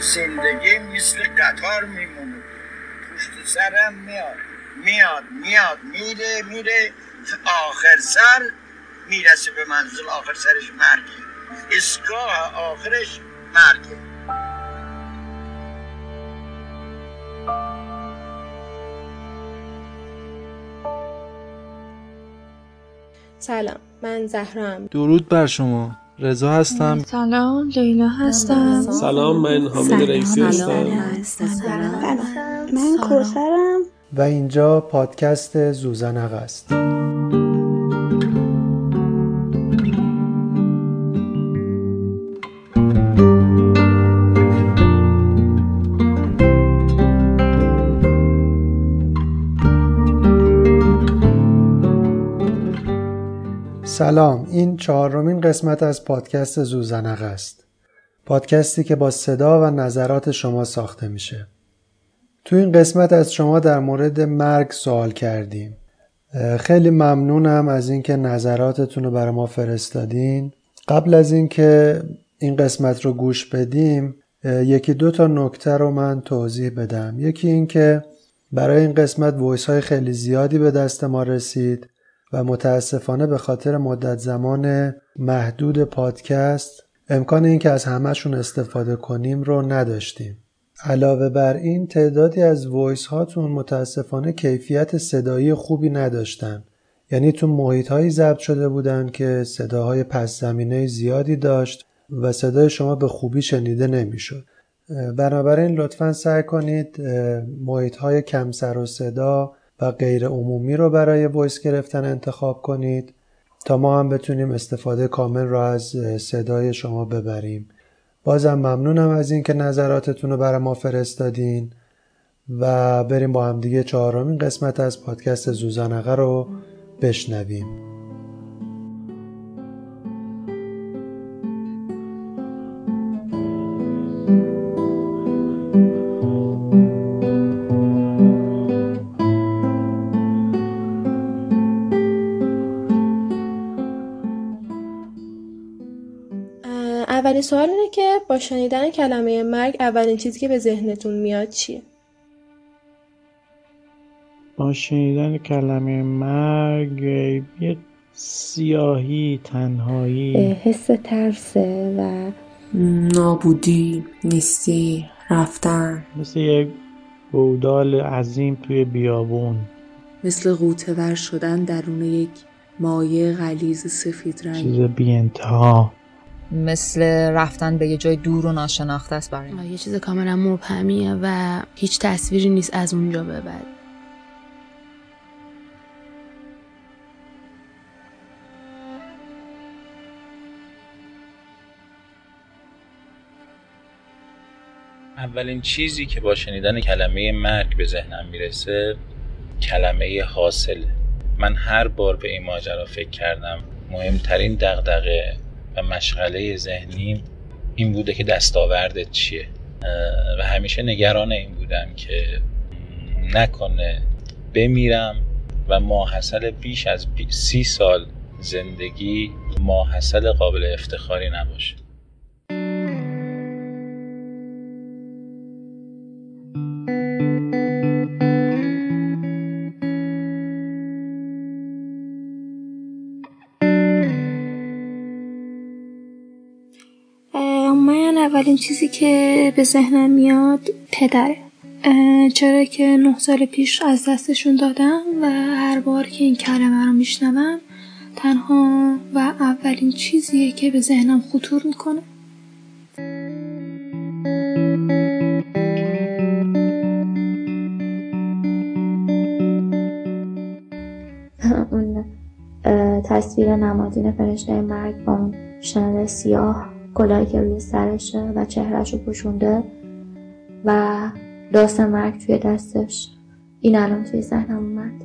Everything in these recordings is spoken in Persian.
زندگی مثل قطار میمونه. پشت سرم میاد. میاد میاد میره میره. آخر سر می‌رسه به منزل آخر سرش مرگه اسگاه آخرش مرگه سلام من زهرام درود بر شما. رضا هستم. سلام لیلا هستم. سلام. من حامد رئیسی هستم. من کوسرم و اینجا پادکست زوزنق است. سلام. این چهارمین قسمت از پادکست زوزنق است. پادکستی که با صدا و نظرات شما ساخته میشه. تو این قسمت از شما در مورد مرگ سوال کردیم. خیلی ممنونم از اینکه نظراتتون رو برای ما فرستادین. قبل از اینکه این قسمت رو گوش بدیم یکی دو تا نکته رو من توضیح بدم. یکی اینکه برای این قسمت وایس های خیلی زیادی به دست ما رسید. و متاسفانه به خاطر مدت زمان محدود پادکست امکان اینکه از همهشون استفاده کنیم رو نداشتیم. علاوه بر این تعدادی از وایس هاتون متاسفانه کیفیت صدایی خوبی نداشتن. یعنی تو محیط هایی ضبط شده بودن که صداهای پس زمینه زیادی داشت و صدای شما به خوبی شنیده نمی‌شد. بنابراین لطفا سعی کنید محیط های کم سر و صدا و غیر عمومی رو برای وایس گرفتن انتخاب کنید تا ما هم بتونیم استفاده کامل را از صدای شما ببریم. بازم ممنونم از اینکه نظراتتون رو برای ما فرستادین و بریم با همدیگه چهارمین قسمت از پادکست زوزانقه رو بشنویم. سوال اینه که با شنیدن کلمه مرگ اولین چیزی که به ذهنتون میاد چیه؟ با شنیدن کلمه مرگ یه سیاهی تنهایی. حس ترسه و نابودی نیستی رفتن. مثل یک گودال عظیم توی بیابون. مثل غوطه شدن درون یک مایه غلیز سفید رنگ. چیز بی انتها مثل رفتن به یه جای دور و ناشناخته است برای من. یه چیز کاملا مبهمیه و هیچ تصویری نیست از اونجا به بعد. اولین چیزی که با شنیدن کلمه مرگ به ذهنم می‌رسه کلمه حاصله. من هر بار به این ماجرا فکر کردم مهمترین دغدغه و مشغله ذهنیم این بوده که دستاوردت چیه. و همیشه نگران این بودم که نکنه بمیرم و ماحصل بیش از سی سال زندگی ماحصل قابل افتخاری نباشه. اولین چیزی که به ذهنم میاد پدره. چرا که نه سال پیش از دستشون دادم و هر بار که این کلمه رو میشنوم تنها و اولین چیزیه که به ذهنم خطور می‌کنه. اون تصویر نمادین فرشته مرگ با اون شنل سیاه. کلاهی که روی سرشه و چهرش رو پوشونده و داست مرگ توی دستش. این الان توی ذهنم اومد.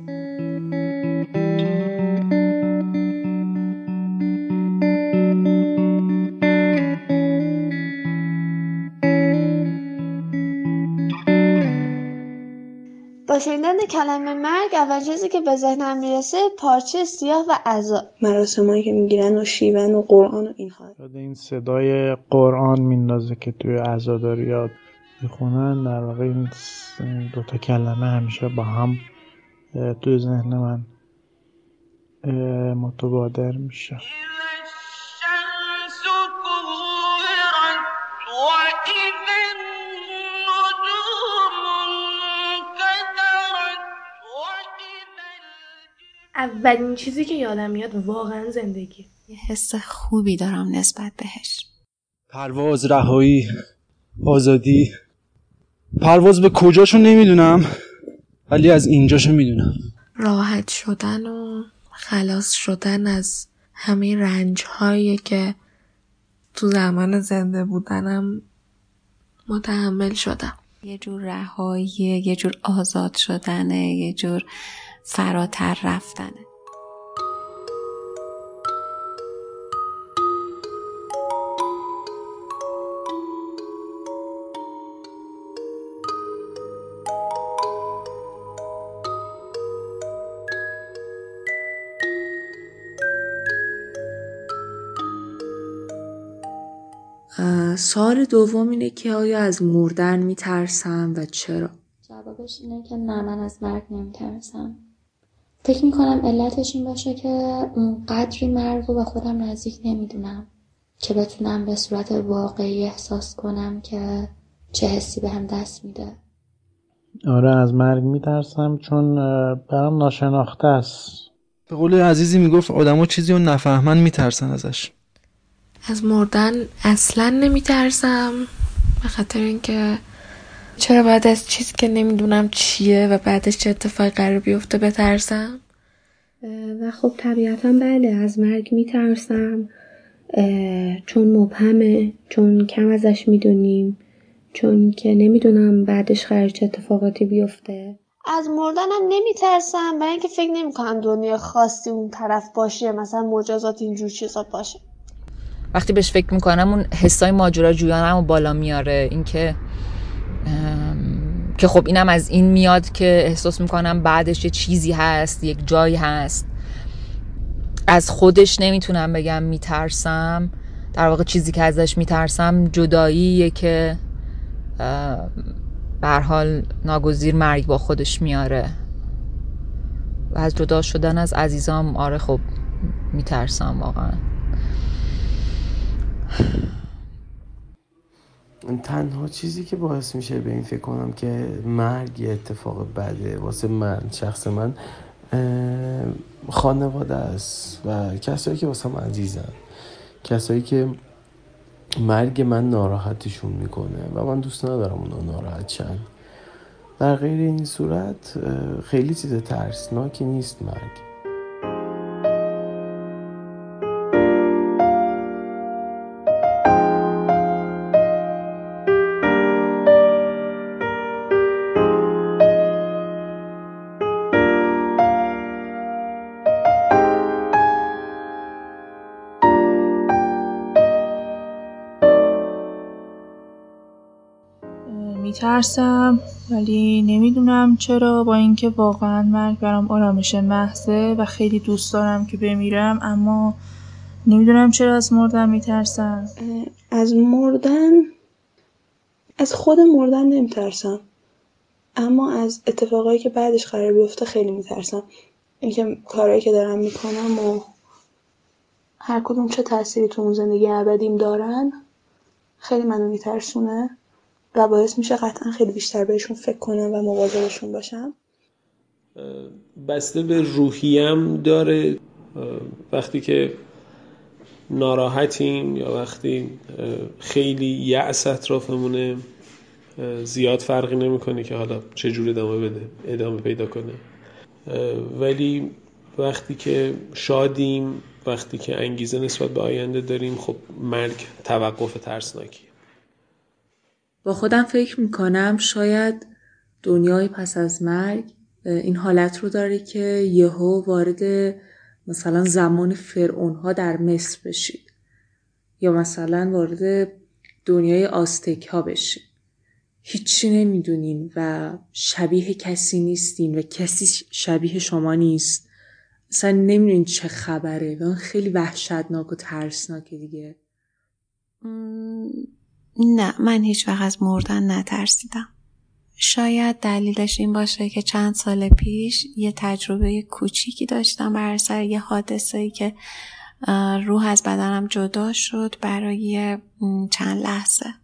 با شنیدن کلمه مرگ اول چیزی که به ذهنم می‌رسه پارچه سیاه و عذاب مراسمایی که می‌گیرن و شیون و قرآن و اینها. یاد این صدای قرآن میندازه که توی عزاداریات می‌خونن. در واقع این دوتا کلمه همیشه با هم توی ذهن من متبادر میشه. اولین چیزی که یادم میاد واقعا زندگی. یه حس خوبی دارم نسبت بهش. پرواز رهایی آزادی. پرواز به کجاشو نمی‌دونم ولی از اینجاشو می‌دونم. راحت شدن و خلاص شدن از همه رنج هایی که تو زمان زنده بودنم متحمل شدم. یه جور رهایی یه جور آزاد شدنه یه جور فراتر رفتنه سال دوم اینه که آیا از مردن میترسم و چرا؟ جوابش اینه که نه من از مرگ نمیترسم فکر می‌کنم علتش این باشه که اون قدری مرگ رو به خودم نزدیک نمی‌دونم که بتونم به صورت واقعی احساس کنم که چه حسی به هم دست میده. آره از مرگ میترسم چون برام ناشناخته است. به قول عزیزی می‌گفت آدما چیزی رو نفهمن میترسن ازش. از مردن اصلا نمیترسم به خاطر اینکه چرا بعد از چیزی که نمی‌دونم چیه و بعدش چه اتفاقی قرار بیفته بترسم؟ و خب طبیعتا بله از مرگ میترسم. چون مبهمه چون کم ازش می‌دونیم چون که نمی‌دونم بعدش قرار چه اتفاقاتی بیفته. از مردنم نمیترسم برای اینکه فکر نمی‌کنم دنیا خاصی اون طرف باشه مثلا مجازات اینجور چیزا باشه. وقتی بهش فکر می‌کنم اون حسای ماجراجویانم و بالا میاره. اینکه که خب اینم از این میاد که احساس می‌کنم بعدش یه چیزی هست یک جایی هست. از خودش نمی‌تونم بگم میترسم. در واقع چیزی که ازش میترسم جداییه که به حال ناگزیر مرگ با خودش میاره. و از جدا شدن از عزیزام آره خب میترسم واقعا. تنها چیزی که باعث میشه به این فکر کنم که مرگ یه اتفاق بده واسه من شخص من خانواده است و کسایی که واسه من عزیزن. کسایی که مرگ من ناراحتشون می‌کنه و من دوست ندارم اونا ناراحت شن. در غیر این صورت خیلی چیز ترسناکی نیست مرگ. میترسم ولی نمی‌دونم چرا با اینکه واقعا مرگ برام آرامش محضه و خیلی دوست دارم که بمیرم اما نمی‌دونم چرا از مردن میترسم. از مردن از خود مردن نمیترسم اما از اتفاقایی که بعدش قرار بیفته خیلی میترسم. اینکه کارهایی که دارم می‌کنم و هر کدوم چه تأثیری تو اون زندگی ابدیم دارن خیلی منو میترسونه. و باعث میشه قطعا خیلی بیشتر بهشون فکر کنم و مواظبشون باشم. بسته به روحیم داره وقتی که ناراحتیم یا وقتی خیلی یأس اطرافمونه زیاد فرقی نمی‌کنه که حالا چه جور ادامه بده ادامه پیدا کنه. ولی وقتی که شادیم وقتی که انگیزه نسبت به آینده داریم خب مرگ توقف ترسناکی با خودم فکر می‌کنم شاید دنیای پس از مرگ این حالت رو داره که یهو وارد مثلا زمان فرعون ها در مصر بشید یا مثلا وارد دنیای آستک ها بشید. هیچی نمی‌دونین و شبیه کسی نیستین و کسی شبیه شما نیست. اصلا نمی‌دونین چه خبره و خیلی وحشتناک و ترسناکه دیگه. نه من هیچ وقت از مردن نترسیدم. شاید دلیلش این باشه که چند سال پیش یه تجربه کوچیکی داشتم بر سر یه حادثه ای که روح از بدنم جدا شد برای چند لحظه.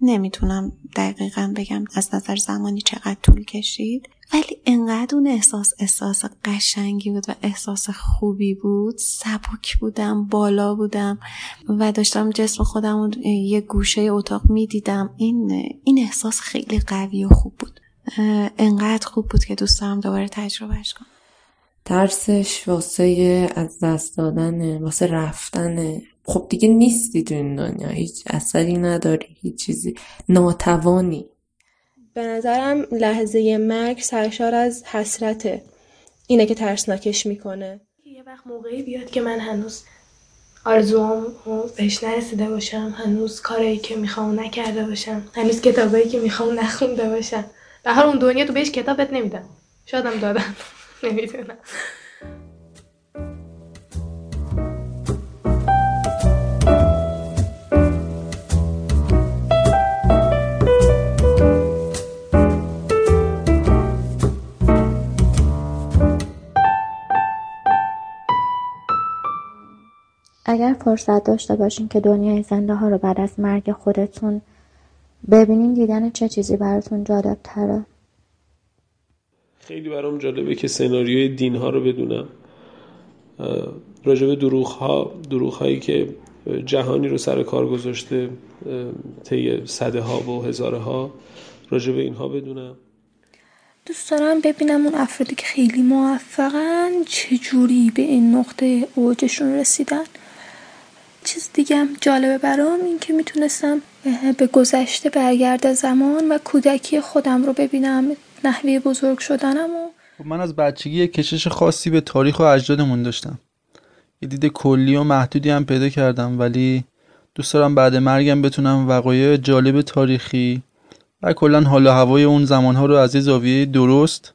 نمی‌تونم دقیقا بگم از نظر زمانی چقدر طول کشید. ولی انقدر اون احساس احساس قشنگی بود و احساس خوبی بود. سبک بودم بالا بودم و داشتم جسم خودم یه گوشه اتاق می‌دیدم. این این احساس خیلی قوی و خوب بود. انقدر خوب بود که دوست دارم دوباره تجربهش کنم. ترسش واسه از دست دادن واسه رفتن. خب دیگه نیستی تو این دنیا. هیچ اثری نداری هیچ چیزی. ناتوانی. به نظرم لحظه مرگ سرشار از حسرته اینه که ترسناکش می‌کنه. یه وقت موقعی بیاد که من هنوز آرزوام بهش نرسیده باشم هنوز کاری که می‌خوام نکرده باشم هنوز کتابایی که می‌خوام نخونده باشم. به هر اون دنیا تو بهش کتابت نمیدم. شادم دادم. نمی‌دونم. فرصت داشته باشین که دنیای زنده ها رو بعد از مرگ خودتون ببینین دیدن چه چیزی براتون جالب تره خیلی برام جالبه که سناریوی دین ها رو بدونم. راجب دروغ ها دروغ هایی که جهانی رو سر کار گذاشته طی صده ها و هزاره ها راجب اینها بدونم. دوست دارم ببینم اون افرادی که خیلی موفقن چجوری به این نقطه اوجشون رسیدن. چیز دیگه هم جالبه برام این که می‌تونستم به گذشته برگرد زمان و کودکی خودم رو ببینم نحوه بزرگ شدنم و خب من از بچگی کشش خاصی به تاریخ و اجدادمون داشتم. یه دید کلی و محدودی هم پیدا کردم ولی دوست دارم بعد مرگم بتونم وقایع جالب تاریخی و کلا حال و هوای اون زمانها رو از یه زاویه درست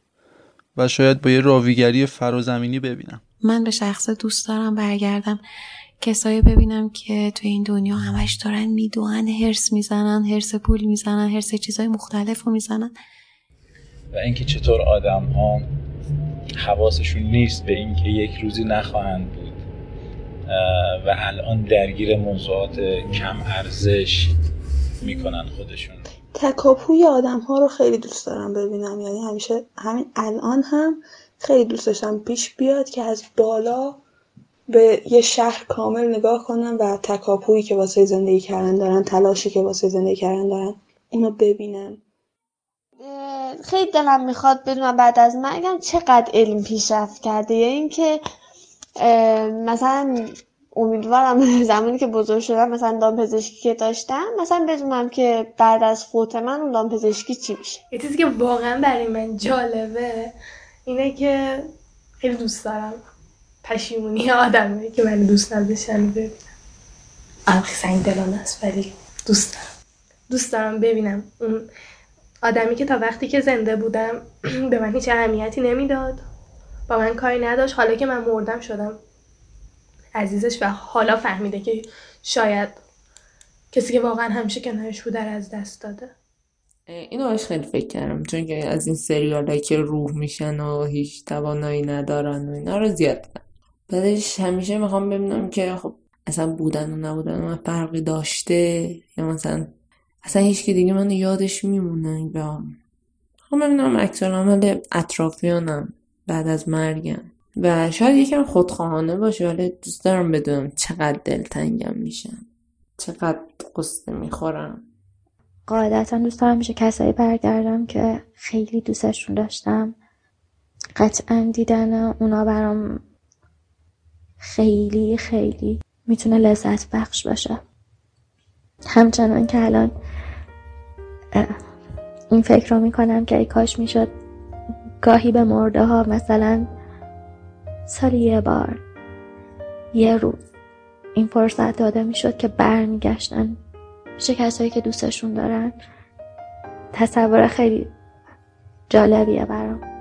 و شاید با یه راویگری فرازمینی ببینم. من به شخص دوست دارم برگردم. کسایی ببینم که تو این دنیا همش دارن می‌دونن هرس می‌زنن هرس پول می‌زنن هرس چیزای مختلف رو می‌زنن. و اینکه چطور آدم ها حواسشون نیست به اینکه یک روزی نخواهند بود. و الان درگیر موضوعات کم ارزش می‌کنن خودشون. تکاپوی آدم ها رو خیلی دوست دارم ببینم. یعنی همیشه همین الان هم خیلی دوست داشتم پیش بیاد که از بالا به یه شهر کامل نگاه کنم و تکاپویی که واسه زندگی کردن دارن تلاشی که واسه زندگی کردن دارن اونو ببینم خیلی دلم می‌خواد بدونم بعد از مرگم چقدر علم پیشرفت کرده. یا اینکه مثلا امیدوارم زمانی که بزرگ شدم مثلا دام پزشکی که داشتم مثلا بدونم که بعد از فوت من اون دام پزشکی چی میشه. یه چیزی که واقعا برای من جالبه اینه که خیلی دوست دارم. پشیمونی آدمه که من دوست نداشتن ببینم. الان سنگ دلانه است ولی دوست دارم. دوست دارم ببینم. اون آدمی که تا وقتی که زنده بودم به من هیچ اهمیتی نمی‌داد. با من کاری نداشت. حالا که من مردم شدم عزیزش و حالا فهمیده که شاید کسی که واقعا همیشه کنارش بوده از دست داده. اینو باش خیلی فکر کردم. چون که از این سریال که روح میشن و هیچ توانایی ندارن و اینا رو زیاد بعدش همیشه می‌خوام ببینم که خب اصلا بودن و نبودن من فرقی داشته؟ یا مثلا اصلا هیچ که دیگه من یادش میمونه یا خب ببینم اکثر عمل اطرافیانم بعد از مرگم. و شاید یکم خودخواهانه باشه ولی دوست دارم بدونم چقدر دلتنگم میشم. چقدر قصه می‌خورم. قاعدتا دوست دارم میشه کسایی برگردم که خیلی دوستشون داشتم. قطعا دیدن اونا برام خیلی خیلی می‌تونه لذت بخش باشه. همچنان که الان این فکر رو می‌کنم که ای کاش می‌شد گاهی به مرده ها مثلا سالی یه بار یه روز این فرصت داده می‌شد که برمیگشتن. پیش کسایی که دوستشون دارن. تصور خیلی جالبیه برام.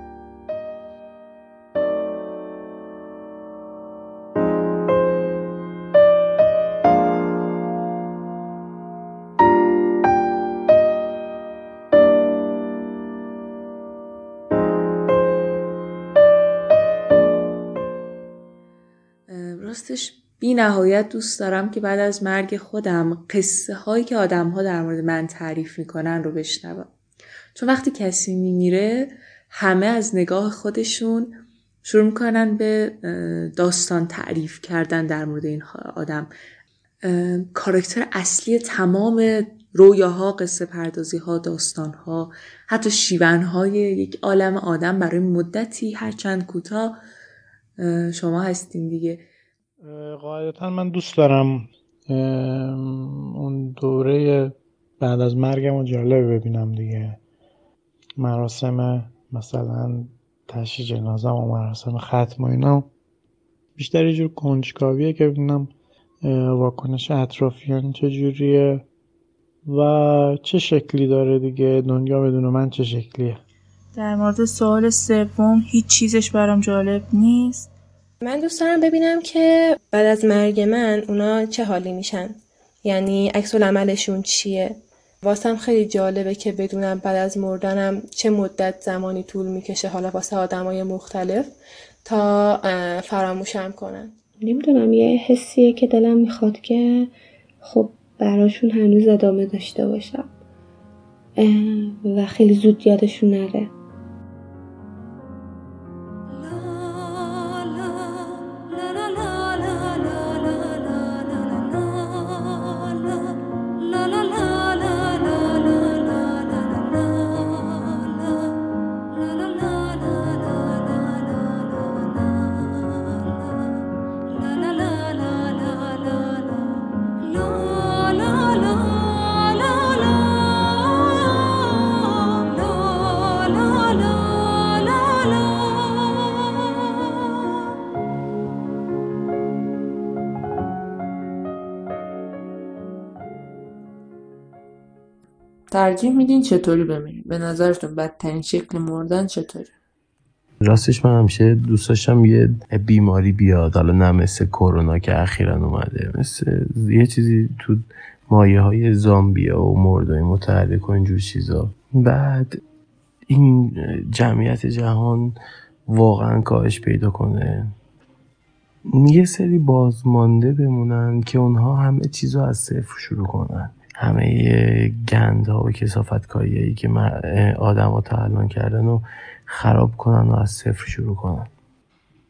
بی نهایت دوست دارم که بعد از مرگ خودم قصه هایی که آدم ها در مورد من تعریف می‌کنن رو بشنوم. چون وقتی کسی میمیره همه از نگاه خودشون شروع می‌کنن به داستان تعریف کردن در مورد این آدم. کاراکتر اصلی تمام رویاها قصه پردازی ها داستان ها حتی شیون های یک عالم آدم برای مدتی هرچند کوتاه شما هستین دیگه. قاعدتا من دوست دارم اون دوره بعد از مرگم رو جالب ببینم دیگه. مراسم مثلا تشییع جنازه و مراسم ختم و اینا بیشتر یه جور کنجکاویه که ببینم واکنش اطرافیان چجوریه و چه شکلی داره دیگه. دنیا بدون من چه شکلیه؟ در مورد سوال سوم هیچ چیزش برام جالب نیست. من دوست دارم ببینم که بعد از مرگ من اونا چه حالی میشن. یعنی عکس عملشون چیه؟ واسم خیلی جالبه که بدونم بعد از مردنم چه مدت زمانی طول می‌کشه حالا واسه آدمای مختلف تا فراموشم کنن. نمی‌دونم یه حسیه که دلم می‌خواد که خب براشون هنوز ادامه داشته باشم. و خیلی زود یادشون نره. ترجیح میدین چطوری بمیرین به نظرتون بدترین شکل مردن چطوره؟ راستش من همیشه دوست داشتم یه بیماری بیاد. حالا نه مثل کرونا که اخیرا اومده مثل یه چیزی تو مایه های زامبیا و مردای متحرک و اینجور چیزا. بعد این جمعیت جهان واقعا کاهش پیدا کنه. یه سری بازمانده بمونن که اونها همه چیز از صفر شروع کنن. همه گندها و کسافت کاریایی که آدم ها تا الان کردن و خراب کنن و از صفر شروع کنن.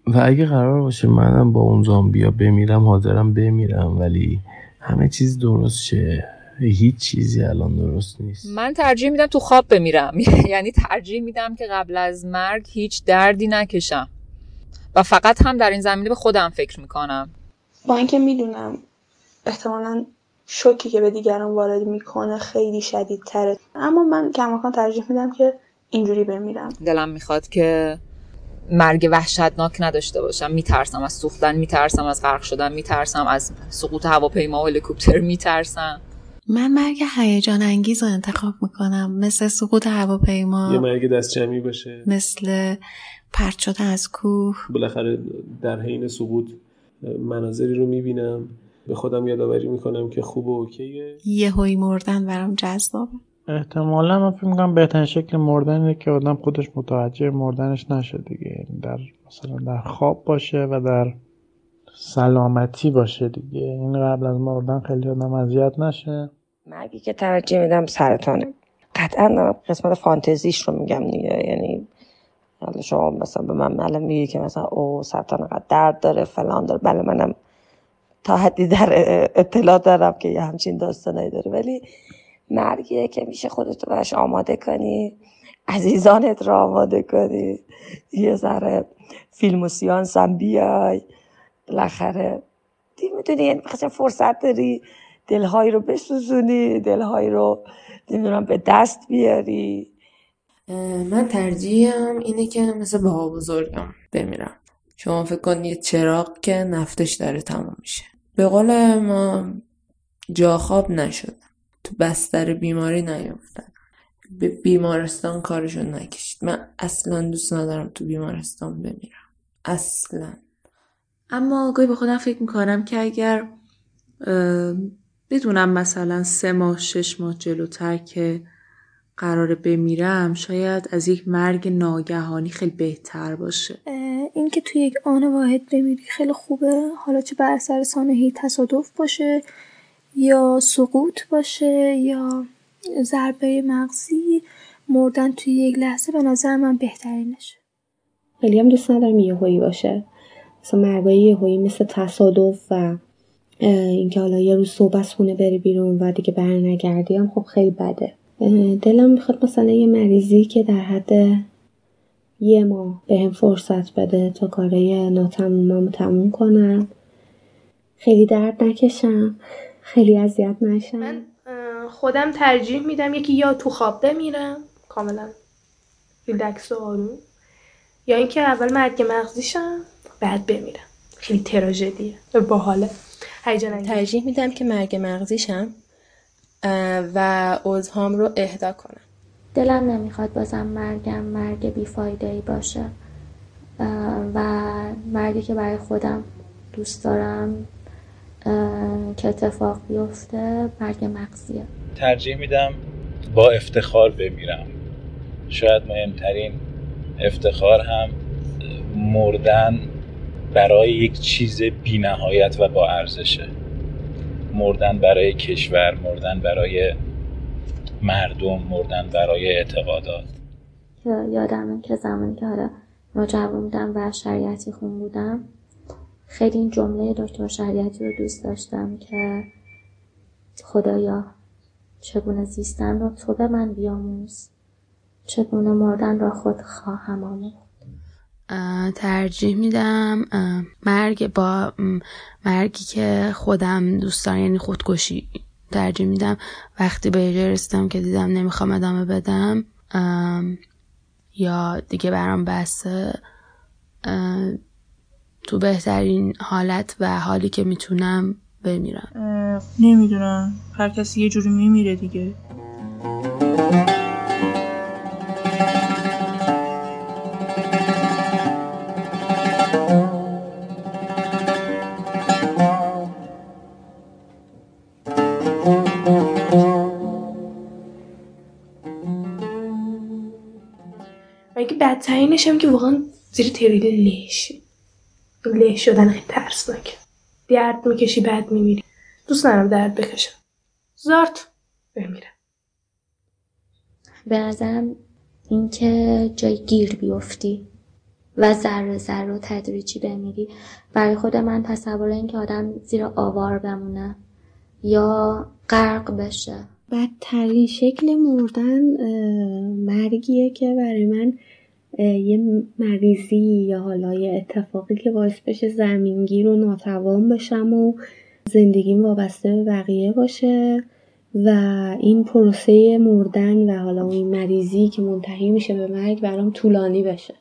و اگه قرار باشه منم با اون زامبیا بمیرم حاضرم بمیرم ولی همه چیز درست شه. هیچ چیزی الان درست نیست. من ترجیح میدم تو خواب بمیرم. یعنی ترجیح میدم که قبل از مرگ هیچ دردی نکشم. و فقط هم در این زمینه به خودم فکر می‌کنم. با اینکه می‌دونم احتمالا شوکی که به دیگران وارد می‌کنه خیلی شدیدتره. اما من کماکان ترجیح میدم که اینجوری بمیرم. دلم می‌خواد که مرگ وحشتناک نداشته باشم. میترسم از سوختن میترسم از غرق شدن میترسم از سقوط هواپیما و هلیکوپتر میترسم. من مرگ هیجان انگیز رو انتخاب می‌کنم. مثل سقوط هواپیما. یه مرگ دست جمعی باشه. مثل پرت شدن از کوه. بالاخره در حین سقوط مناظری رو می‌بینم. به خودم یادآوری می‌کنم که خوب و اوکیه. یهویی مردن برام جذابه. احتمالا من فکر می‌کنم بهترین شکل مردن اینه که آدم خودش متوجه مردنش نشه دیگه. در مثلا در خواب باشه و در سلامتی باشه دیگه. این قبل از مردن خیلی آدم اذیت نشه. مرگی که ترجیح میدم سرطانه. قطعا قسمت فانتزیش رو میگم دیگه. یعنی حالا شما مثلا به من الان میگی که مثلا او سرطان قد درد داره فلان داره. بله منم تا حدی در اطلاع دارم که یه همچین داستانایی داره. ولی مرگیه که میشه خودتو براش آماده کنی عزیزانت را آماده کنی. یه ذره فیلم و سیانس هم بیای. بالاخره می‌دونی یعنی فرصت داری دلهایی رو بسوزونی دلهایی رو نمی‌دونم به دست بیاری. من ترجیحم اینه که مثل بابا بزرگم بمیرم. شما فکر کن چراغ که نفتش داره تمام میشه. به قول ما جا خواب نشدم تو بستر بیماری نیفتن به بیمارستان کارشون نکشید. من اصلا دوست ندارم تو بیمارستان بمیرم. اصلا. اما گاهی به خودم فکر می‌کنم که اگر بدونم مثلا سه ماه شش ماه جلوتر که قراره بمیرم شاید از یک مرگ ناگهانی خیلی بهتر باشه. اینکه توی یک آن واحد بمیری خیلی خوبه. حالا چه بر سر سانحه تصادف باشه یا سقوط باشه یا ضربه مغزی مردن توی یک لحظه به نظر من بهترینشه خیلی هم دوست ندارم یهویی باشه. مثلا مرگای یهویی مثل تصادف و اینکه حالا یه روز صبح از خونه بری بیرون و دیگه برنگردی هم خب خیلی بده. دلم می‌خواد مثلا یه مریضی که در حد یه ماه به هم فرصت بده تا کارای ناتمومم تموم کنم. خیلی درد نکشم. خیلی اذیت نشم. من خودم ترجیح میدم یکی یا تو خواب بمیرم کاملا ریلکس و آروم یا اینکه اول مرگ مغزیشم بعد بمیرم. خیلی تراژدیه. باحاله. هیجان ترجیح میدم که مرگ مغزیشم و عضوهام رو اهدا کنم. دلم نمی‌خواد بازم مرگم مرگ بیفایده ای باشه و مرگی که برای خودم دوست دارم که اتفاق بیفته مرگ مغزیه. ترجیح میدم با افتخار بمیرم. شاید مهمترین افتخار هم مردن برای یک چیز بینهایت و با ارزشه. مردن برای کشور مردن برای مردم مردن برای اعتقادات. یادمه که زمانی که حالا نوجوان بودم و شریعتی خون بودم خیلی این جمله دکتر شریعتی رو دوست داشتم که خدایا چگونه زیستن رو تو به من بیاموز چگونه مردن را خود خواهم آموخت. ترجیح میدم مرگ با مرگی که خودم دوست دارم یعنی خودکشی ترجیح میدم. وقتی به جای رسیدم که دیدم نمی‌خوام ادامه بدم یا دیگه برام بسته تو بهترین حالت و حالی که می‌تونم بمیرم. نمی‌دونم. هر کسی یه جوری میمیره دیگه. بدترینش هم که واقعا زیر تریل لش له شدن خیلی ترسناک درد می‌کشی بعد میمیری دوست ندارم درد بکشم. زارت. بمیرم به نظرم اینکه جای گیر بیفتی و ذره ذره و تدریجی بمیری برای خود من تصور این که آدم زیر آوار بمونه یا غرق بشه. بدترین شکل مردن مرگیه که برای من یه مریضی یا حالا یه اتفاقی که باعث بشه زمینگیر و ناتوان بشم و زندگیم وابسته به بقیه باشه و این پروسه مردن و حالا این مریضی که منتهی میشه به مرگ برام طولانی بشه.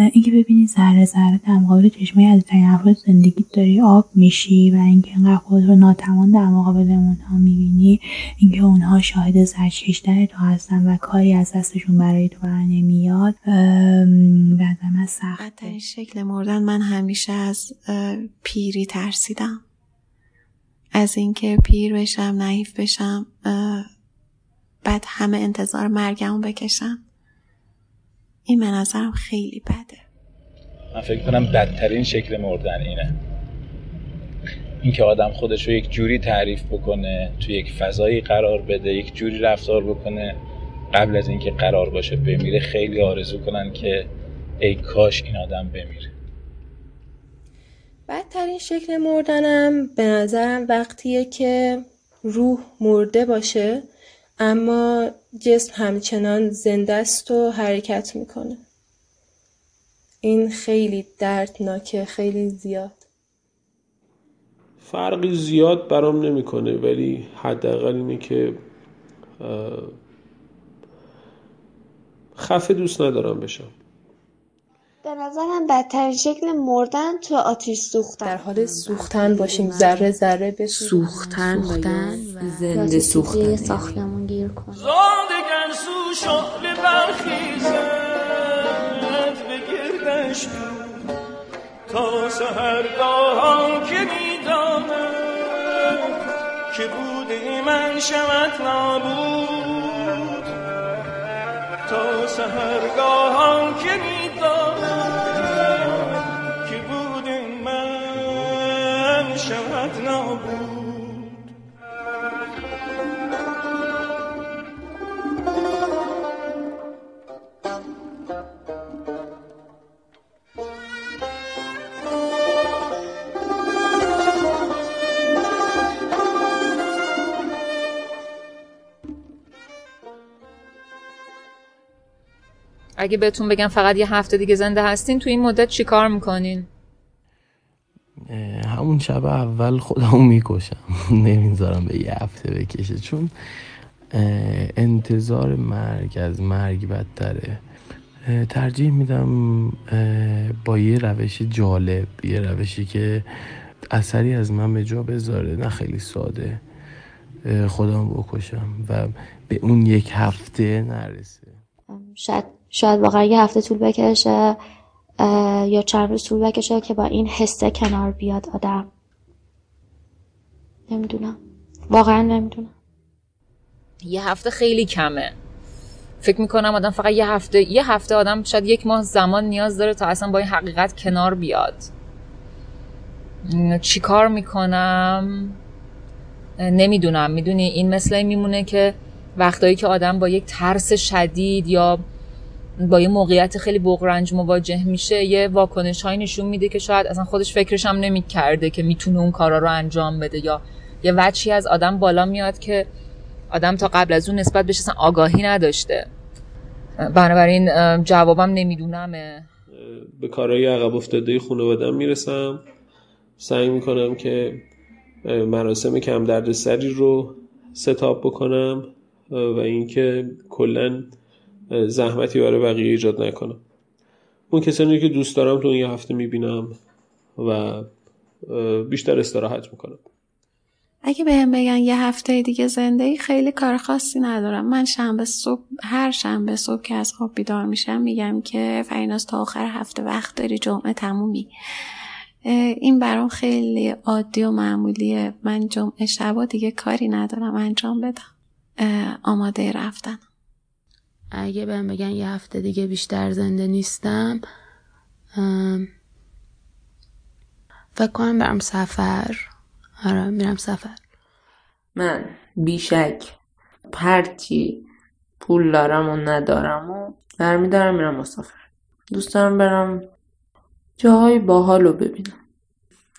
اینکه ببینی ذره ذره در مقابل چشمه عزیزترین افراد زندگی داری آب میشی و اینکه انقدر خود رو ناتوان در مقابل اونها می‌بینی اینکه اونها شاهد زرچشتن تو هستن و کاری از دستشون برای تو نمیاد بعد من سخت شکل مردن من همیشه از پیری ترسیدم. از اینکه پیر بشم نحیف بشم بعد همه انتظار مرگمو بکشم. این به نظرم خیلی بده. من فکر کنم بدترین شکل مردن اینه. اینکه آدم خودش رو یک جوری تعریف بکنه تو یک فضایی قرار بده یک جوری رفتار بکنه قبل از اینکه قرار باشه بمیره خیلی آرزو کنن که ای کاش این آدم بمیره. بدترین شکل مردنم به نظرم وقتیه که روح مرده باشه اما جسم همچنان زنده است و حرکت می‌کنه. این خیلی دردناکه خیلی زیاد. فرقی زیاد برام نمی‌کنه ولی حداقل اینه که خفه دوست ندارم بشم. به نظرم بدترین شکل مردن تو آتیش سوختن. در حال سوختن باشیم ذره ذره به سوختن, سوختن و زنده سوختن. ساختمون گیر کن شعله برخیزد به گردش تا سهرگاه که می‌داند که بوده من شود نابود. تا سهرگاه که اگه بهتون بگم فقط یه هفته دیگه زنده هستین تو این مدت چی کار می‌کنین؟ همون شب اول خودمو می‌کشم. نمی‌ذارم به یه هفته بکشه. چون انتظار مرگ از مرگ بدتره. ترجیح میدم با یه روش جالب یه روشی که اثری از من به جا بذاره نه خیلی ساده خودم بکشم و به اون یک هفته نرسه. شاید شاید واقعا یه هفته طول بکشه یا چند روز طول بکشه که با این حسه کنار بیاد آدم. نمی‌دونم. واقعا نمی‌دونم. یه هفته خیلی کمه. فکر می‌کنم آدم فقط یه هفته یه هفته آدم شاید یک ماه زمان نیاز داره تا اصلا با این حقیقت کنار بیاد. چی کار می‌کنم؟ نمی‌دونم. می‌دونی این مثل میمونه که وقتایی که آدم با یک ترس شدید یا با یه موقعیت خیلی بغرنج مواجه میشه یه واکنش های نشون میده که شاید اصلا خودش فکرش هم نمی‌کرده که می‌تونه اون کارا رو انجام بده یا یه وچی از آدم بالا میاد که آدم تا قبل از اون نسبت بهش اصلا آگاهی نداشته. بنابراین جوابم نمی‌دونم به کارهای عقب افتاده خانوادم می‌رسم. سعی می‌کنم که مراسم کم درد سری رو ستاب بکنم و اینکه کلا زحمتی برای بقیه ایجاد نکنم. اون کسانی که دوست دارم تو این یه هفته می‌بینم و بیشتر استراحت می‌کنم. اگه بهم بگن یه هفته دیگه زنده ای خیلی کار خاصی ندارم. من شنبه صبح هر شنبه صبح که از خواب بیدار میشم میگم که فریناز تا آخر هفته وقت داری جمعه تمومی. این برام خیلی عادی و معمولیه. من جمعه شبا دیگه کاری ندارم انجام بدم. آماده رفتن. اگه بهم بگن یه هفته دیگه بیشتر زنده نیستم فکر کنم برم سفر. آره میرم سفر. من بیشک هرچی پول دارم و ندارم و برمیدارم میرم مسافر. دوست دارم برم جاهای باحال رو ببینم.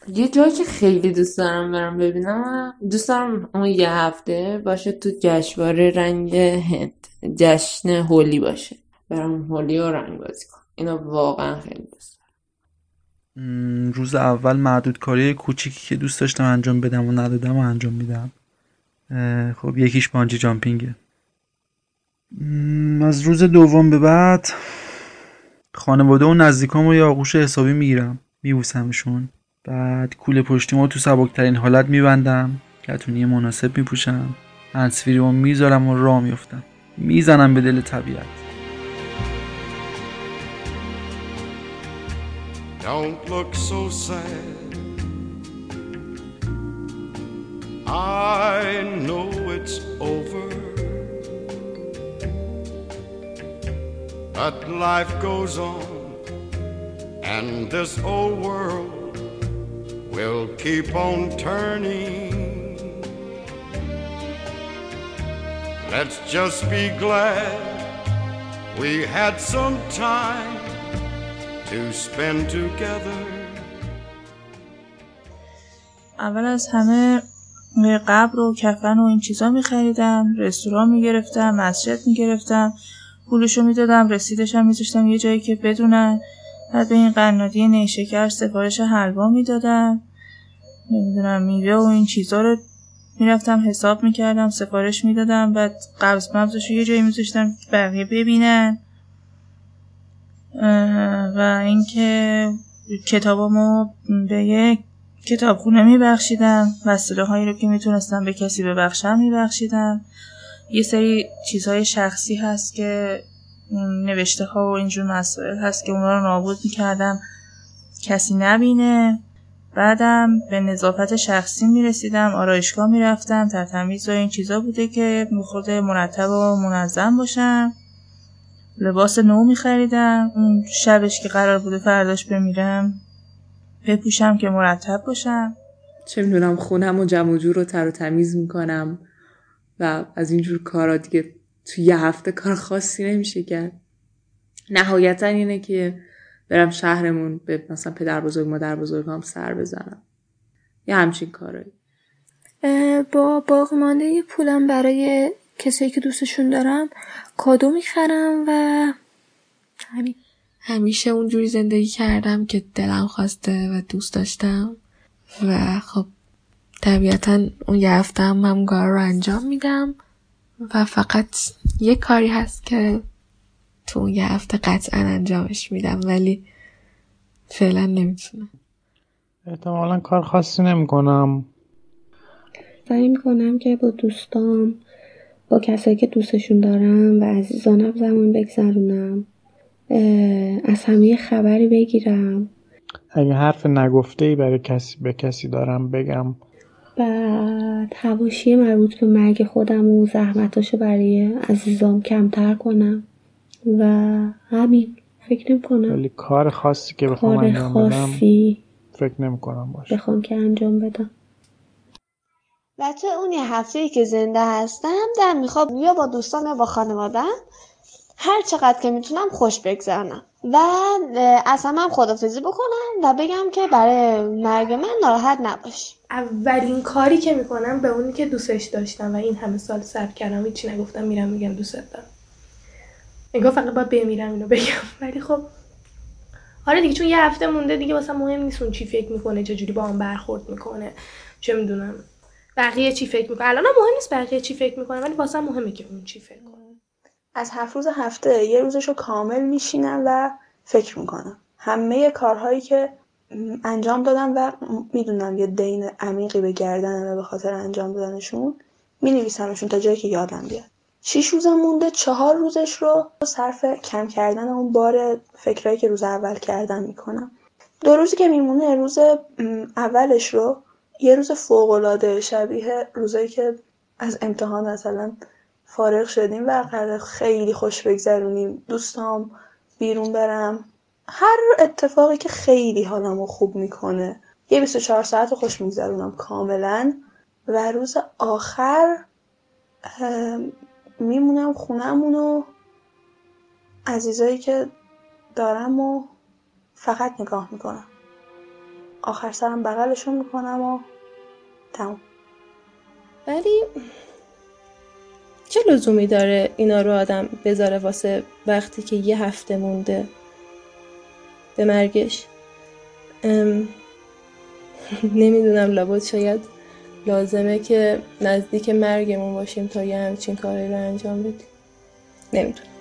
یه جایی که خیلی دوست دارم برم ببینم دوست دارم اون یه هفته باشه تو جشنواره رنگ هند. جشن هولی باشه. برم هولی رو رنگ بازی کنم اینو واقعا خیلی دوست دارم. روز اول معدود کاری کوچیکی که دوست داشتم انجام بدم و ندادم و انجام میدم. خب یکیش بانجی جامپینگه. از روز دوم به بعد خانواده و نزدیکامو یه آغوش حسابی می‌گیرم. میبوسمشون. بعد کوله پشتیمو تو سبکترین حالت میبندم. کتونی مناسب میپوشم. هنسفیریمو می‌ذارم و راه میفتم میزنم به دل طبیعت Don't look so sad I know it's over But life goes on And this old world will keep on turning. Let's just be glad we had some time to spend together. اول از همه قبر و کفن و این چیزا می خریدم رستوران می گرفتم مسجد می گرفتم پولشو می دادم رسیدشم می یه جایی که بدونن بعد به این قنادی نیشکر سفارش حلوا می‌دادم نمی‌دونم میوه و این چیزا رو می‌رفتم حساب می‌کردم سفارش می‌دادم بعد قبض مبزش یه جایی میذاشتم بقیه ببینن. و اینکه کتابامو به یک کتابخونه میبخشیدم وسیله هایی رو که می‌تونستم به کسی ببخشم میبخشیدم. یه سری چیزهای شخصی هست که نوشته ها و اینجور مسائل هست که اونا رو نابود می‌کردم. کسی نبینه. بعدم به نظافت شخصی می‌رسیدم آرایشگاه می‌رفتم ترتمیز و این چیزا بوده که میخورده مرتب و منظم باشم. لباس نو میخریدم اون شبش که قرار بوده فرداش بمیرم بپوشم که مرتب باشم. چه می‌دونم خونم و جمع جور رو تر و تمیز می‌کنم و از اینجور کارا دیگه تو یه هفته کار خاصی نمیشه کرد. نهایتا اینه که برم شهرمون به مثلا پدر بزرگ مادر بزرگ هم سر بزنم. یه همچین کارایی. با باقمانده پولم برای کسایی که دوستشون دارم کادو می‌خرم و همین. همیشه اونجوری زندگی کردم که دلم خواسته و دوست داشتم و خب طبیعتا اون یه هفته هم هم کار رو انجام میدم و فقط یه کاری هست که تو اون یه هفته قطعا انجامش میدم ولی فعلا نمی‌تونم. احتمالا کار خاصی نمی‌کنم. سعی می‌کنم که با دوستام با کسایی که دوستشون دارم و عزیزانم زمان بگذرونم از همه خبری بگیرم. اگه حرف نگفته ای برای کسی به کسی دارم بگم. بعد حواشی مربوط به مرگ خودم و زحمتاشو برای عزیزام کمتر کنم. و همین. فکر نمی کنم. ولی کار خاصی که بخوام کار انجام خاصی. بدم فکر نمی کنم باشه. بخوام که انجام بدم. و تو اون یه هفته که زنده هستم در می‌خوام. یا با دوستان یا با خانوادم. هر چقدر که می‌تونم خوش بگذرنم. و از همه هم خدافزی بکنم و بگم که برای مرگ من ناراحت نباش. اولین کاری که می‌کنم به اونی که دوستش داشتم و این همه سال صبر کردم هیچی نگفتم میرم میگم دوست دارم. انگار فقط باید بمیرم اینو بگم. ولی خب آره دیگه چون یه هفته مونده دیگه واسه مهم نیست اون چی فکر می‌کنه چه جوری با هم برخورد می‌کنه چه می‌دونم بقیه چی فکر می‌کنه. الان مهم نیست بقیه چی فکر می‌کنه ولی واسه مهمه که اون چی فکر کنه. از هفت روز هفته یه روزشو کامل میشینم و فکر می‌کنم. همه کارهایی که انجام دادم و می‌دونم یه دین عمیقی به گردنمه به خاطر انجام دادنشون مینویسمشون تا جایی که یادم بیاد. شیش روزم مونده چهار روزش رو صرف کم کردن اون بار فکرایی که روز اول کردم می‌کنم. دو روزی که میمونه روز اولش رو یه روز فوقالعاده شبیه روزایی که از امتحان مثلا فارغ شدیم و قرار خیلی خوش بگذرونیم دوستام بیرون برم. هر اتفاقی که خیلی حالمو خوب می‌کنه یه 24 ساعت خوش میگذرونم کاملا. و روز آخر میمونم خونمون و عزیزایی که دارم و فقط نگاه می‌کنم. آخر سرم بغلشون می‌کنم و تموم. ولی چه لزومی داره اینا رو آدم بذاره واسه وقتی که یه هفته مونده؟ به مرگش. نمی‌دونم لابد شاید لازمه که نزدیک مرگمون باشیم تا یه همچین کاری رو انجام بدیم. نمی‌دونم.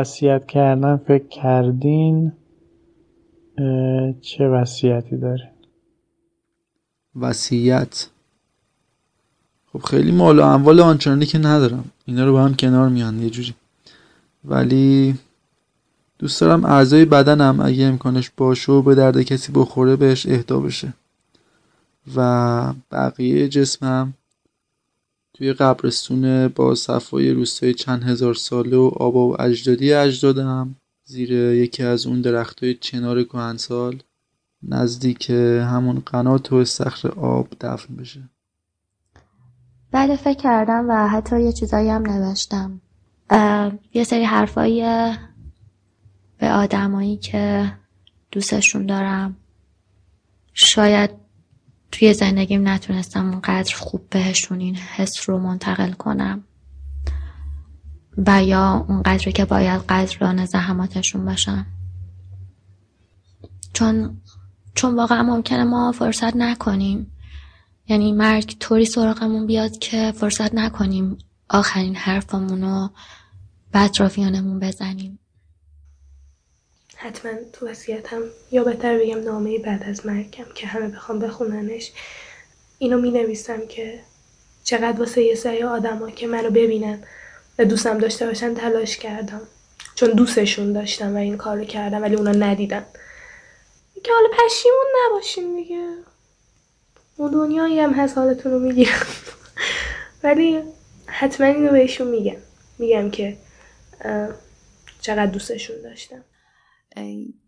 وصیت کردن فکر کردین چه وصیتی دارین وصیت. خب خیلی مال و اموال آنچنانی که ندارم. اینا رو با هم کنار میان یه جوری. ولی دوست دارم اعضای بدنم اگه امکانش باشه و به درد کسی بخوره بهش اهدا بشه. و بقیه جسمم توی قبرستون با صفای روستای چند هزار ساله و آبا و اجدادی اجدادم زیر یکی از اون درختای چنار کهنسال نزدیک همون قنات و استخر آب دفن بشه. بله فکر کردم و حتی یه چیزایی هم نوشتم. یه سری حرفایی به آدمایی که دوستشون دارم. شاید توی زندگیم نتونستم اونقدر خوب بهشون این حس رو منتقل کنم. و یا اونقدری که باید قدردان زحماتشون باشم چون چون واقعا ممکنه ما فرصت نکنیم. یعنی مرگ طوری سراغمون بیاد که فرصت نکنیم آخرین حرفمون رو به اطرافیانمون بزنیم. حتما تو وصیتم یا بهتر بگم نامه بعد از مرگم که همه بخوام بخوننش اینو می نویسم که چقدر واسه یه سری آدما که منو ببینن و دوستم داشته باشن تلاش کردم. چون دوستشون داشتم و این کارو کردم ولی اونا ندیدن. که حالا پشیمون نباشین دیگه. اون دنیایی هم هست حالتون رو می‌گیرم. ولی حتما اینو بهشون میگم. میگم که چقدر دوستشون داشتم.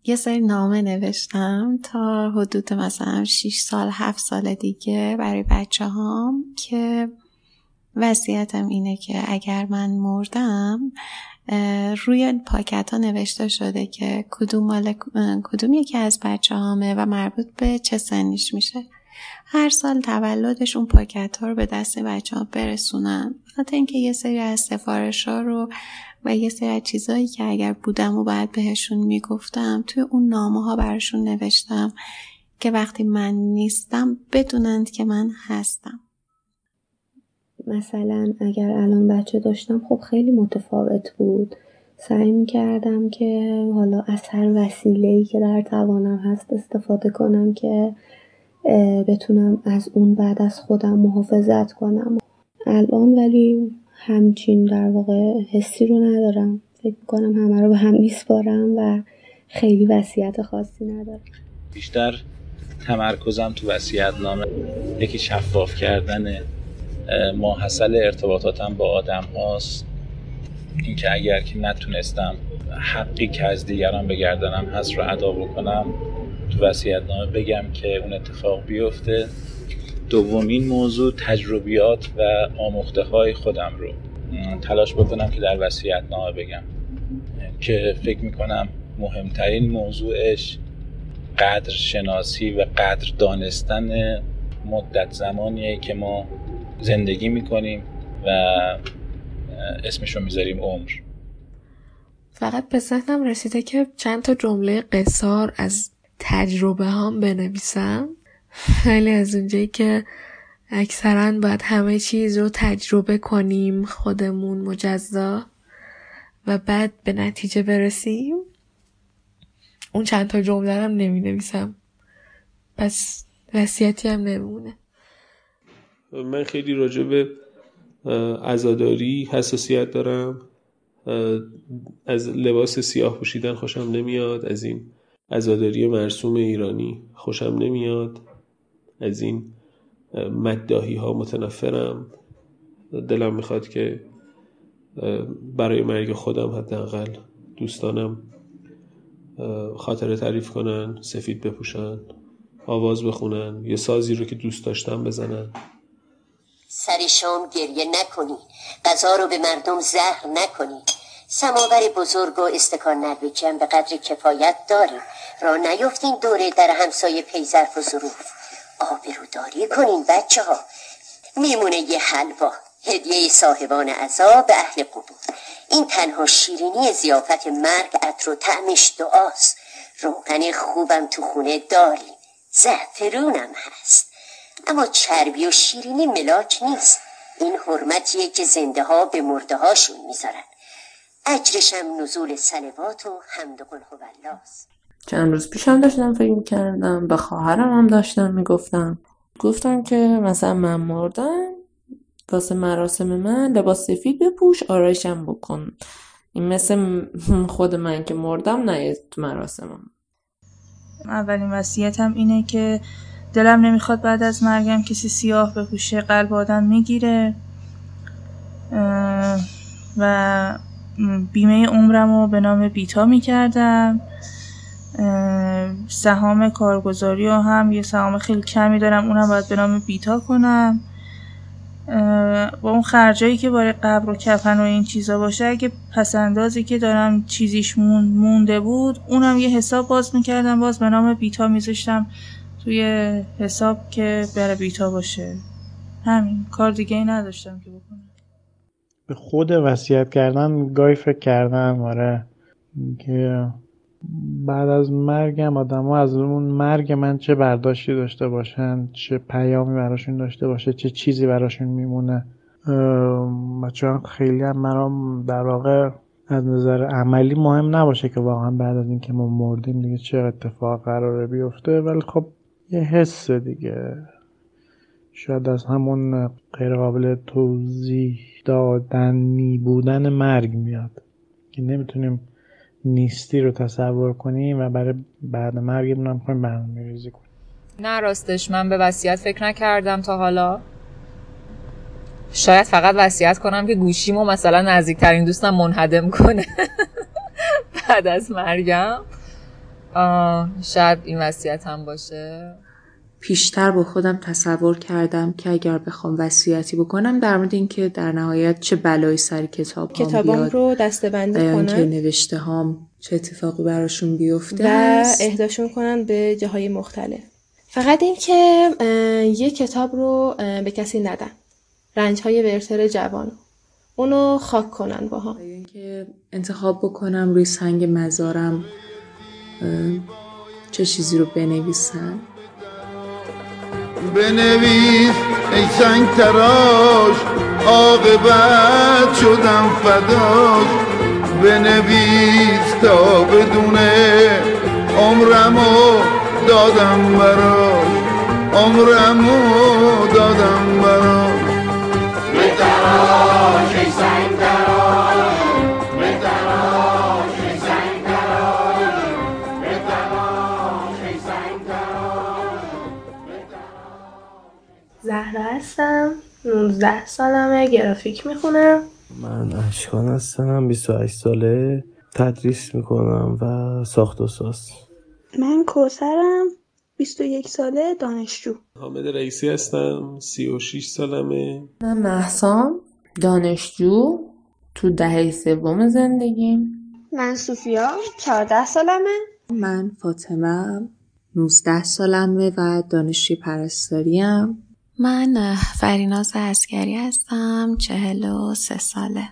یه سری نامه نوشتم تا حدود مثلا 6 سال 7 سال دیگه برای بچه هام که وصیتم اینه که اگر من مردم روی پاکت ها نوشته شده که کدوم مال کدوم یکی از بچه هامه و مربوط به چه سنیش میشه هر سال تولدش اون پاکت ها رو به دست بچه ها برسونم. خاطر اینکه یه سری از سفارش ها رو و یه سری از چیزایی که اگر بودم و باید بهشون می‌گفتم توی اون نامه ها براشون نوشتم که وقتی من نیستم بدونند که من هستم. مثلا اگر الان بچه داشتم خب خیلی متفاوت بود. سعی می کردم که حالا از هر وسیله‌ای که در توانم هست استفاده کنم که بتونم از اون بعد از خودم محافظت کنم. الان ولی همچین در واقع حسی رو ندارم. فکر می‌کنم همه رو به هم میسپارم و خیلی وصیت خاصی ندارم. بیشتر تمرکزم تو وصیت نامه یکی شفاف کردن ماحصل ارتباطاتم با آدم هاست. اینکه اگر که نتونستم حقی که از دیگران بگردنم هست رو ادا بکنم تو وصیت نامه بگم که اون اتفاق بیفته. دومین موضوع تجربیات و آموخته های خودم رو تلاش بکنم که در وصیت نامه بگم. که فکر می‌کنم مهمترین موضوعش قدر شناسی و قدر دانستن مدت زمانیه که ما زندگی می‌کنیم و اسمش رو می‌ذاریم عمر. فقط به ذهنم رسیده که چند تا جمله قصار از تجربه هم بنویسم. خیلی از اونجایی که اکثرا باید همه چیز رو تجربه کنیم خودمون مجزا و بعد به نتیجه برسیم اون چند تا جمله هم نمی نویسم پس وصیتی هم نمونه. من خیلی راجع به عزاداری حساسیت دارم. از لباس سیاه پوشیدن خوشم نمیاد از این عزاداری مرسوم ایرانی خوشم نمیاد. از این مدداهی ها متنفرم. دلم می‌خواد که برای مرگ خودم حداقل دوستانم خاطره تعریف کنن سفید بپوشن آواز بخونن یه سازی رو که دوست داشتم بزنن. سر شام گریه نکنی. غذا رو به مردم زهر نکنی. سماور بزرگ و استکان نربکم به قدر کفایت داریم. را نیفتین دوره در همسایه پیزرف و ظروف. آبروداری کنین بچه ها. میمونه یه حلوا هدیه صاحبان عذا به اهل قبور. این تنها شیرینی زیافت مرگ عطر و طعمش دعاست. روغن خوبم تو خونه داری زعفرونم هست. اما چربی و شیرینی ملاک نیست. این حرمتیه که زنده ها به مرده هاشون می‌ذارن. اجرشم نزول سلوات و حمد قل هولاست چند روز پیشم داشتم فکر می‌کردم به خواهرم هم داشتم می‌گفتم. گفتم که مثلا من مردم واسه مراسم من لباس سفید بپوش آرایشم بکن. این مثل خود من که مردم نیاد تو مراسمم. اولین وصیتم اینه که دلم نمی‌خواد بعد از مرگم کسی سیاه بپوشه قلب آدم می‌گیره. و بیمه عمرم رو به نام بیتا می‌کردم. سهام کارگزاری رو هم یه سهام خیلی کمی دارم اونم باید به نام بیتا کنم. با اون خرجایی که برای قبر و کفن و این چیزا باشه اگه پسندازی که دارم چیزیش مونده بود اونم یه حساب باز می‌کردم باز به نام بیتا میذاشتم توی حساب که برای بیتا باشه. همین کار دیگه ای نداشتم که بکنم. به خود وصیت کردن گاهی فکر کردم آره. که بعد از مرگم آدم از اون مرگ من چه برداشتی داشته باشن چه پیامی براشون داشته باشه چه چیزی براشون میمونه. و چون خیلی هم مرام در واقع از نظر عملی مهم نباشه که واقعا بعد از اینکه ما مردیم دیگه چه اتفاق قراره بیفته. ولی خب یه حس دیگه. شاید از همون غیر قابل توضیح دادنی بودن مرگ میاد. که نمی‌تونیم نیستی رو تصور کنیم و برای بعد مرگ هم کنیم برنامه ریزی کنیم. نه راستش من به وصیت فکر نکردم تا حالا. شاید فقط وصیت کنم که گوشیمو مثلا نزدیکترین دوستم منهدم کنه. بعد از مرگم. شاید این وصیت هم باشه. پیشتر با خودم تصور کردم که اگر بخوام وصیتی بکنم در مورد اینکه در نهایت چه بلایی سر کتاب کتابام رو دستبندی کنم که نوشته هام چه اتفاقی براشون بیفته و اهداشون کنن به جاهای مختلف. فقط اینکه یه کتاب رو به کسی ندن. رنج های ورتر جوان اونو خاک کنن باها اینکه انتخاب بکنم روی سنگ مزارم چه چیزی رو بنویسن بنویس ای سنگ تراش عاقبت شدم فداش. بنویس تا بدونه عمرمو دادم براش. عمرمو دادم هستم 19 سالمه گرافیک می‌خونم. من اشکان هستم 28 ساله تدریس می‌کنم و ساخت و ساز. من کوسرم 21 ساله دانشجو. حامد رئیسی هستم 36 سالمه. من محسام دانشجو. تو دهه سوم زندگیم. من سوفیا 14 سالمه. من فاطمه 19 سالمه و دانشجوی پرستاریم. من فریناز اسکری هستم چهل و سه ساله.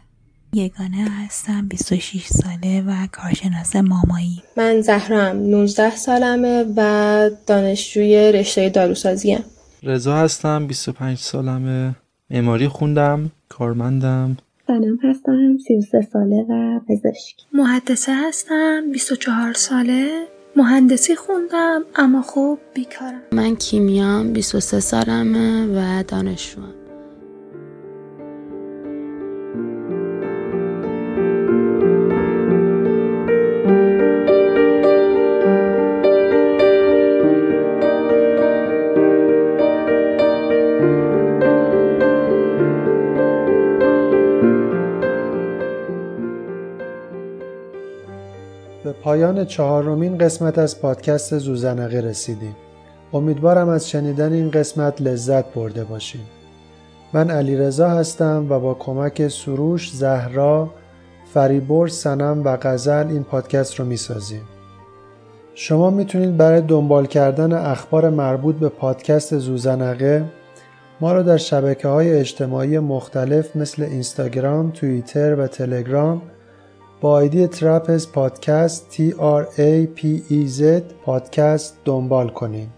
یگانه هستم 26 ساله و کارشناس مامایی. من زهرم 19 سالمه و دانشجوی رشته داروسازیم رضا هستم 25 سالمه. معماری خوندم کارمندم. سلام هستم 33 ساله و پزشک. محدثه هستم 24 ساله. مهندسی خوندم اما خوب بیکارم. من کیمیام 23 سالمه و دانشجوام. پایان چهارمین قسمت از پادکست زوزنقه رسیدیم. امیدوارم از شنیدن این قسمت لذت برده باشیم. من علی رضا هستم و با کمک سروش، زهرا، فریبرز، سنم و غزل این پادکست رو می‌سازیم. شما می‌تونید برای دنبال کردن اخبار مربوط به پادکست زوزنقه ما رو در شبکه های اجتماعی مختلف مثل اینستاگرام، توییتر و تلگرام با ID ترپز پادکست T R A P E Z پادکست دنبال کنید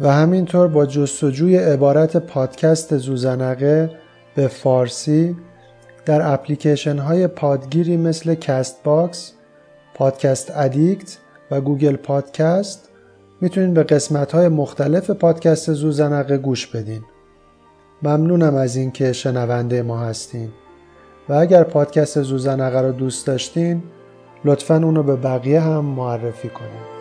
و همینطور با جستجوی عبارت پادکست ذوزنقه به فارسی در اپلیکیشن های پادگیری مثل Castbox، Podcast Addict و Google Podcast می‌تونید به قسمت های مختلف پادکست ذوزنقه گوش بدین. ممنونم از اینکه شنونده ما هستین. و اگر پادکست زوزنقه رو دوست داشتین لطفا اونو به بقیه هم معرفی کنید